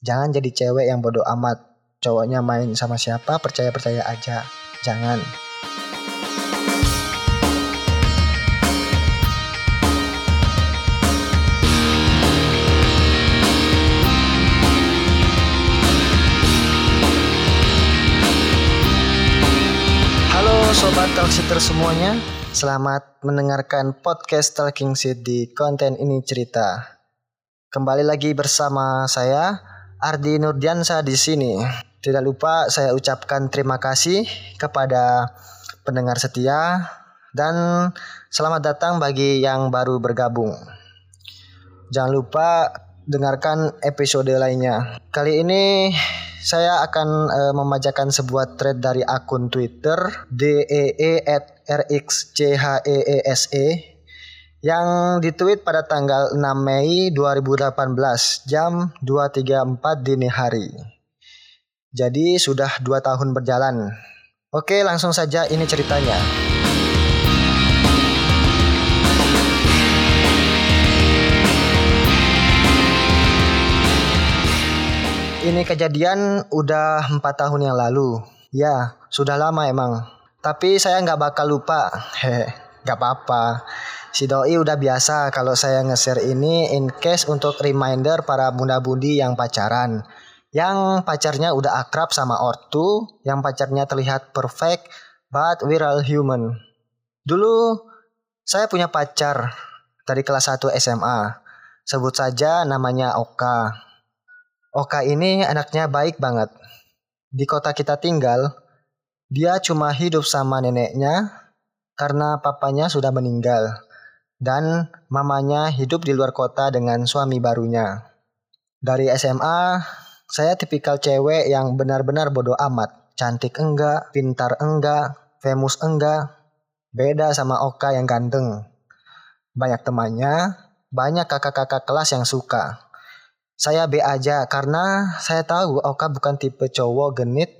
Jangan jadi cewek yang bodoh amat. Cowoknya main sama siapa, percaya-percaya aja. Jangan. Halo Sobat Talksitter semuanya Selamat mendengarkan podcast Talking Seed di konten ini cerita Kembali lagi bersama saya Ardi Nurdiansa di sini. Tidak lupa saya ucapkan terima kasih kepada pendengar setia dan selamat datang bagi yang baru bergabung. Jangan lupa dengarkan episode lainnya. Kali ini saya akan uh, membacakan sebuah thread dari akun Twitter DEE@rxcheese yang ditweet pada tanggal 6 Mei 2018 jam 2.34 dini hari. Jadi sudah dua tahun berjalan. Oke langsung saja ini ceritanya. Ini kejadian udah empat tahun yang lalu. Ya, sudah lama emang. Tapi saya nggak bakal lupa. Hehe, nggak apa-apa. Si doi udah biasa kalau saya nge-share ini in case untuk reminder para bunda-budi yang pacaran. Yang pacarnya udah akrab sama ortu, yang pacarnya terlihat perfect, but we're all human. Dulu saya punya pacar dari kelas 1 SMA. Sebut saja namanya Oka. Oka ini anaknya baik banget. Di kota kita tinggal, dia cuma hidup sama neneknya karena papanya sudah meninggal dan mamanya hidup di luar kota dengan suami barunya. Dari SMA, saya tipikal cewek yang benar-benar bodoh amat. Cantik enggak, pintar enggak, famous enggak. Beda sama Oka yang ganteng. Banyak temannya, banyak kakak-kakak kelas yang suka. Saya B aja karena saya tahu Oka bukan tipe cowok genit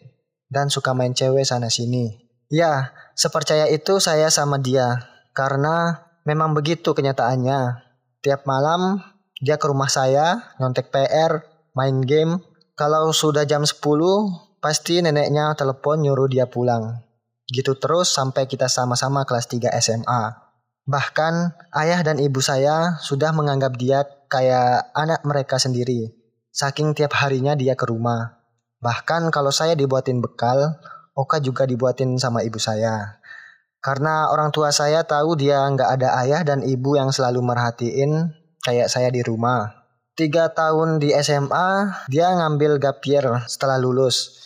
dan suka main cewek sana sini. Ya, sepercaya itu saya sama dia karena Memang begitu kenyataannya. Tiap malam dia ke rumah saya, nyontek PR, main game. Kalau sudah jam 10, pasti neneknya telepon nyuruh dia pulang. Gitu terus sampai kita sama-sama kelas 3 SMA. Bahkan ayah dan ibu saya sudah menganggap dia kayak anak mereka sendiri. Saking tiap harinya dia ke rumah. Bahkan kalau saya dibuatin bekal, Oka juga dibuatin sama ibu saya. Karena orang tua saya tahu dia nggak ada ayah dan ibu yang selalu merhatiin kayak saya di rumah. Tiga tahun di SMA, dia ngambil gap year setelah lulus.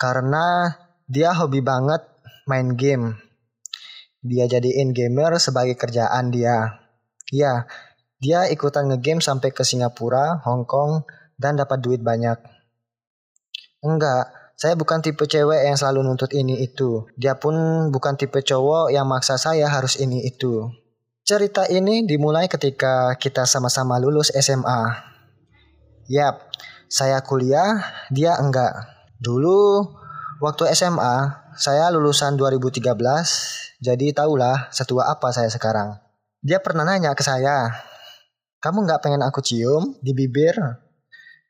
Karena dia hobi banget main game. Dia jadiin gamer sebagai kerjaan dia. Ya, dia ikutan ngegame sampai ke Singapura, Hong Kong, dan dapat duit banyak. Enggak, saya bukan tipe cewek yang selalu nuntut ini itu. Dia pun bukan tipe cowok yang maksa saya harus ini itu. Cerita ini dimulai ketika kita sama-sama lulus SMA. Yap, saya kuliah, dia enggak. Dulu waktu SMA, saya lulusan 2013, jadi tahulah setua apa saya sekarang. Dia pernah nanya ke saya, kamu nggak pengen aku cium di bibir?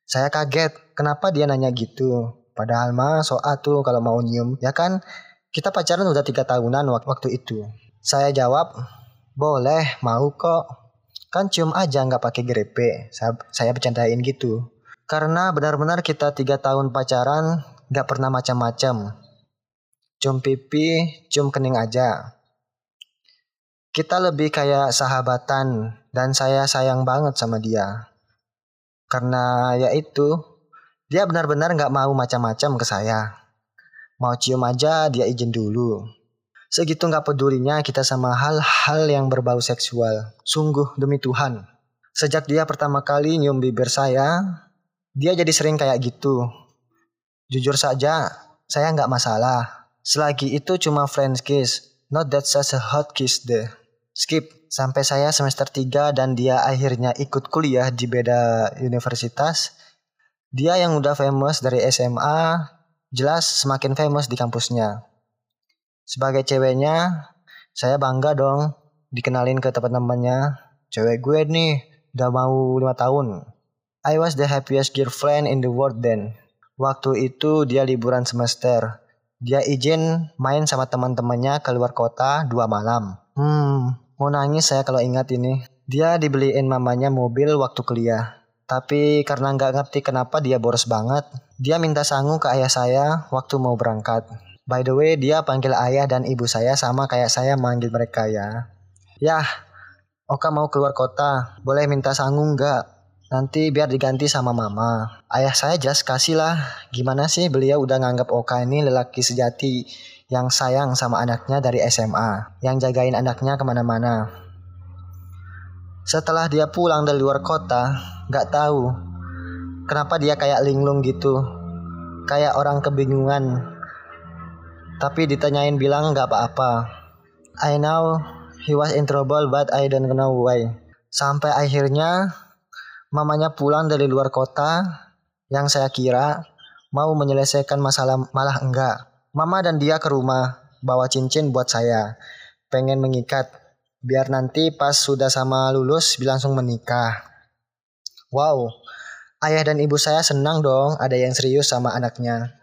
Saya kaget, kenapa dia nanya gitu? Padahal mah soal tuh kalau mau nyium ya kan kita pacaran udah tiga tahunan waktu itu. Saya jawab boleh mau kok kan cium aja nggak pakai grepe. Saya, saya bercandain gitu. Karena benar-benar kita tiga tahun pacaran nggak pernah macam-macam. Cium pipi, cium kening aja. Kita lebih kayak sahabatan dan saya sayang banget sama dia. Karena ya itu dia benar-benar nggak mau macam-macam ke saya. Mau cium aja dia izin dulu. Segitu nggak pedulinya kita sama hal-hal yang berbau seksual. Sungguh demi Tuhan. Sejak dia pertama kali nyium bibir saya, dia jadi sering kayak gitu. Jujur saja, saya nggak masalah. Selagi itu cuma friends kiss, not that such a hot kiss deh. Skip, sampai saya semester 3 dan dia akhirnya ikut kuliah di beda universitas dia yang udah famous dari SMA, jelas semakin famous di kampusnya. Sebagai ceweknya, saya bangga dong dikenalin ke teman-temannya. Cewek gue nih udah mau lima tahun. I was the happiest girlfriend in the world then. Waktu itu dia liburan semester. Dia izin main sama teman-temannya keluar kota dua malam. Hmm, mau nangis saya kalau ingat ini. Dia dibeliin mamanya mobil waktu kuliah. Tapi karena nggak ngerti kenapa dia boros banget, dia minta sangu ke ayah saya waktu mau berangkat. By the way, dia panggil ayah dan ibu saya sama kayak saya manggil mereka ya. Yah, Oka mau keluar kota, boleh minta sangu nggak? Nanti biar diganti sama mama. Ayah saya jelas kasih lah. Gimana sih beliau udah nganggap Oka ini lelaki sejati yang sayang sama anaknya dari SMA. Yang jagain anaknya ke mana-mana. Setelah dia pulang dari luar kota, nggak tahu kenapa dia kayak linglung gitu. Kayak orang kebingungan. Tapi ditanyain bilang nggak apa-apa. I know he was in trouble but I don't know why. Sampai akhirnya mamanya pulang dari luar kota yang saya kira mau menyelesaikan masalah malah enggak. Mama dan dia ke rumah bawa cincin buat saya. Pengen mengikat biar nanti pas sudah sama lulus langsung menikah. Wow, ayah dan ibu saya senang dong ada yang serius sama anaknya.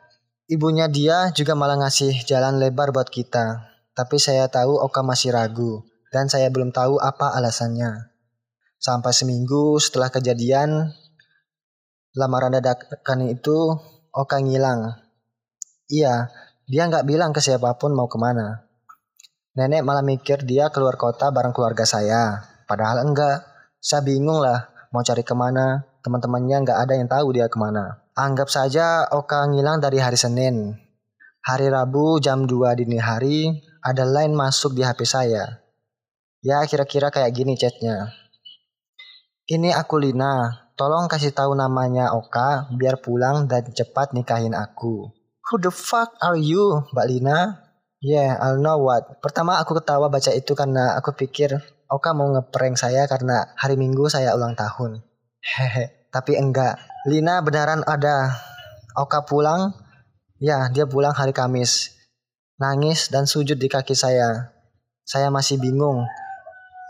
Ibunya dia juga malah ngasih jalan lebar buat kita. Tapi saya tahu Oka masih ragu dan saya belum tahu apa alasannya. Sampai seminggu setelah kejadian lamaran dadakan itu Oka ngilang. Iya, dia nggak bilang ke siapa pun mau ke mana. Nenek malah mikir dia keluar kota bareng keluarga saya. Padahal enggak. Saya bingung lah mau cari ke mana. Teman-temannya nggak ada yang tahu dia ke mana. Anggap saja Oka ngilang dari hari Senin. Hari Rabu jam 2 dini hari ada line masuk di HP saya. Ya kira-kira kayak gini chatnya. Ini aku Lina, tolong kasih tahu namanya Oka biar pulang dan cepat nikahin aku. Who the fuck are you, Mbak Lina? Yeah, I'll know what. Pertama aku ketawa baca itu karena aku pikir Oka mau ngeprank saya karena hari Minggu saya ulang tahun. Hehe, tapi enggak. Lina beneran ada. Oka pulang, ya dia pulang hari Kamis. Nangis dan sujud di kaki saya. Saya masih bingung.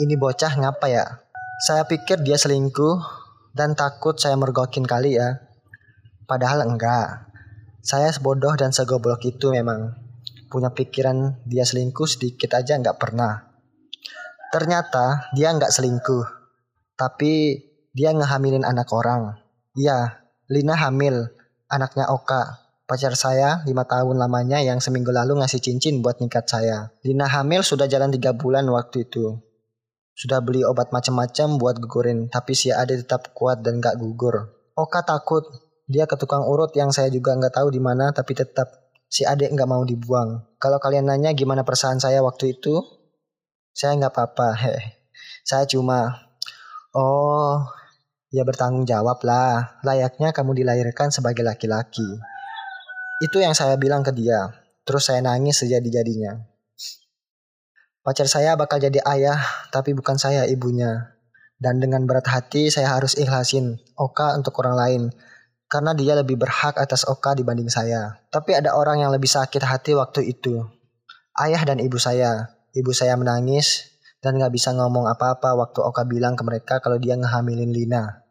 Ini bocah ngapa ya? Saya pikir dia selingkuh dan takut saya mergokin kali ya. Padahal enggak. Saya sebodoh dan segoblok itu memang. Punya pikiran dia selingkuh sedikit aja nggak pernah. Ternyata dia nggak selingkuh. Tapi dia ngehamilin anak orang. Iya, Lina hamil. Anaknya Oka. Pacar saya lima tahun lamanya yang seminggu lalu ngasih cincin buat nikat saya. Lina hamil sudah jalan tiga bulan waktu itu. Sudah beli obat macam-macam buat gugurin, tapi si Ade tetap kuat dan gak gugur. Oka takut dia ke tukang urut yang saya juga nggak tahu di mana tapi tetap si adik nggak mau dibuang. Kalau kalian nanya gimana perasaan saya waktu itu, saya nggak apa-apa. Heh. Saya cuma, oh, ya bertanggung jawab lah. Layaknya kamu dilahirkan sebagai laki-laki. Itu yang saya bilang ke dia. Terus saya nangis sejadi-jadinya. Pacar saya bakal jadi ayah, tapi bukan saya ibunya. Dan dengan berat hati saya harus ikhlasin Oka untuk orang lain karena dia lebih berhak atas Oka dibanding saya. Tapi ada orang yang lebih sakit hati waktu itu. Ayah dan ibu saya. Ibu saya menangis dan gak bisa ngomong apa-apa waktu Oka bilang ke mereka kalau dia ngehamilin Lina.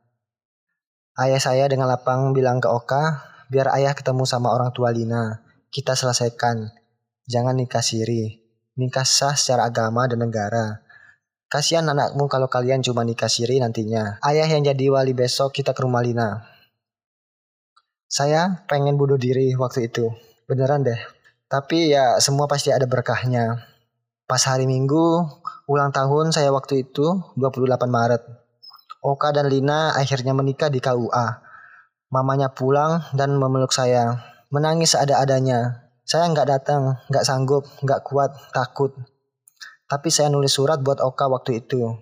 Ayah saya dengan lapang bilang ke Oka, biar ayah ketemu sama orang tua Lina. Kita selesaikan. Jangan nikah siri. Nikah sah secara agama dan negara. Kasihan anakmu kalau kalian cuma nikah siri nantinya. Ayah yang jadi wali besok kita ke rumah Lina. Saya pengen bunuh diri waktu itu. Beneran deh. Tapi ya semua pasti ada berkahnya. Pas hari Minggu, ulang tahun saya waktu itu 28 Maret. Oka dan Lina akhirnya menikah di KUA. Mamanya pulang dan memeluk saya. Menangis ada-adanya. Saya nggak datang, nggak sanggup, nggak kuat, takut. Tapi saya nulis surat buat Oka waktu itu.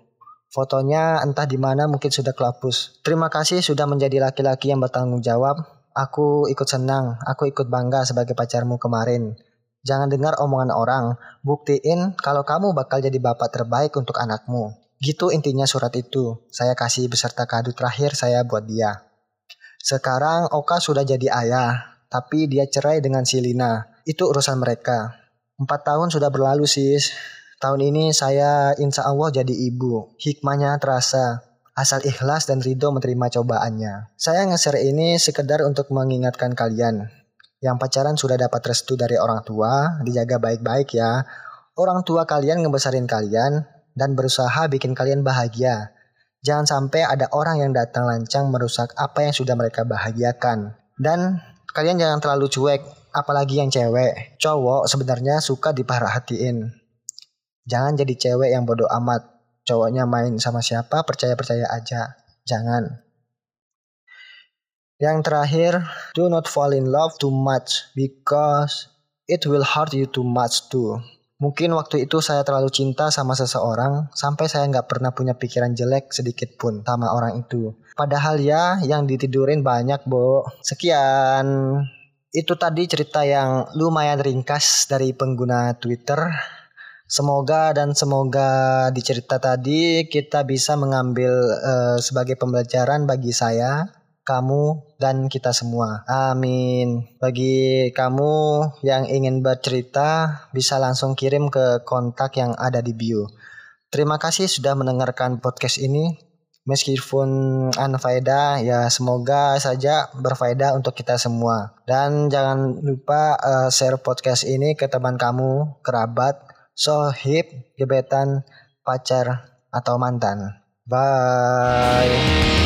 Fotonya entah di mana mungkin sudah kelapus. Terima kasih sudah menjadi laki-laki yang bertanggung jawab Aku ikut senang, aku ikut bangga sebagai pacarmu kemarin. Jangan dengar omongan orang, buktiin kalau kamu bakal jadi bapak terbaik untuk anakmu. Gitu intinya surat itu. Saya kasih beserta kado terakhir saya buat dia. Sekarang Oka sudah jadi ayah, tapi dia cerai dengan si Lina. Itu urusan mereka. Empat tahun sudah berlalu sis. Tahun ini saya insya Allah jadi ibu. Hikmahnya terasa. Asal ikhlas dan ridho menerima cobaannya. Saya nge-share ini sekedar untuk mengingatkan kalian yang pacaran sudah dapat restu dari orang tua, dijaga baik-baik ya. Orang tua kalian ngebesarin kalian dan berusaha bikin kalian bahagia. Jangan sampai ada orang yang datang lancang merusak apa yang sudah mereka bahagiakan. Dan kalian jangan terlalu cuek, apalagi yang cewek. Cowok sebenarnya suka diperhatiin. Jangan jadi cewek yang bodoh amat. Cowoknya main sama siapa, percaya-percaya aja. Jangan. Yang terakhir, do not fall in love too much because it will hurt you too much too. Mungkin waktu itu saya terlalu cinta sama seseorang sampai saya nggak pernah punya pikiran jelek sedikit pun sama orang itu. Padahal ya yang ditidurin banyak, Bo. Sekian. Itu tadi cerita yang lumayan ringkas dari pengguna Twitter. Semoga dan semoga di cerita tadi kita bisa mengambil uh, sebagai pembelajaran bagi saya kamu dan kita semua. Amin. Bagi kamu yang ingin bercerita bisa langsung kirim ke kontak yang ada di bio. Terima kasih sudah mendengarkan podcast ini. Meskipun anfaedah ya semoga saja berfaedah untuk kita semua. Dan jangan lupa uh, share podcast ini ke teman kamu, kerabat, sohib, gebetan, pacar, atau mantan. Bye.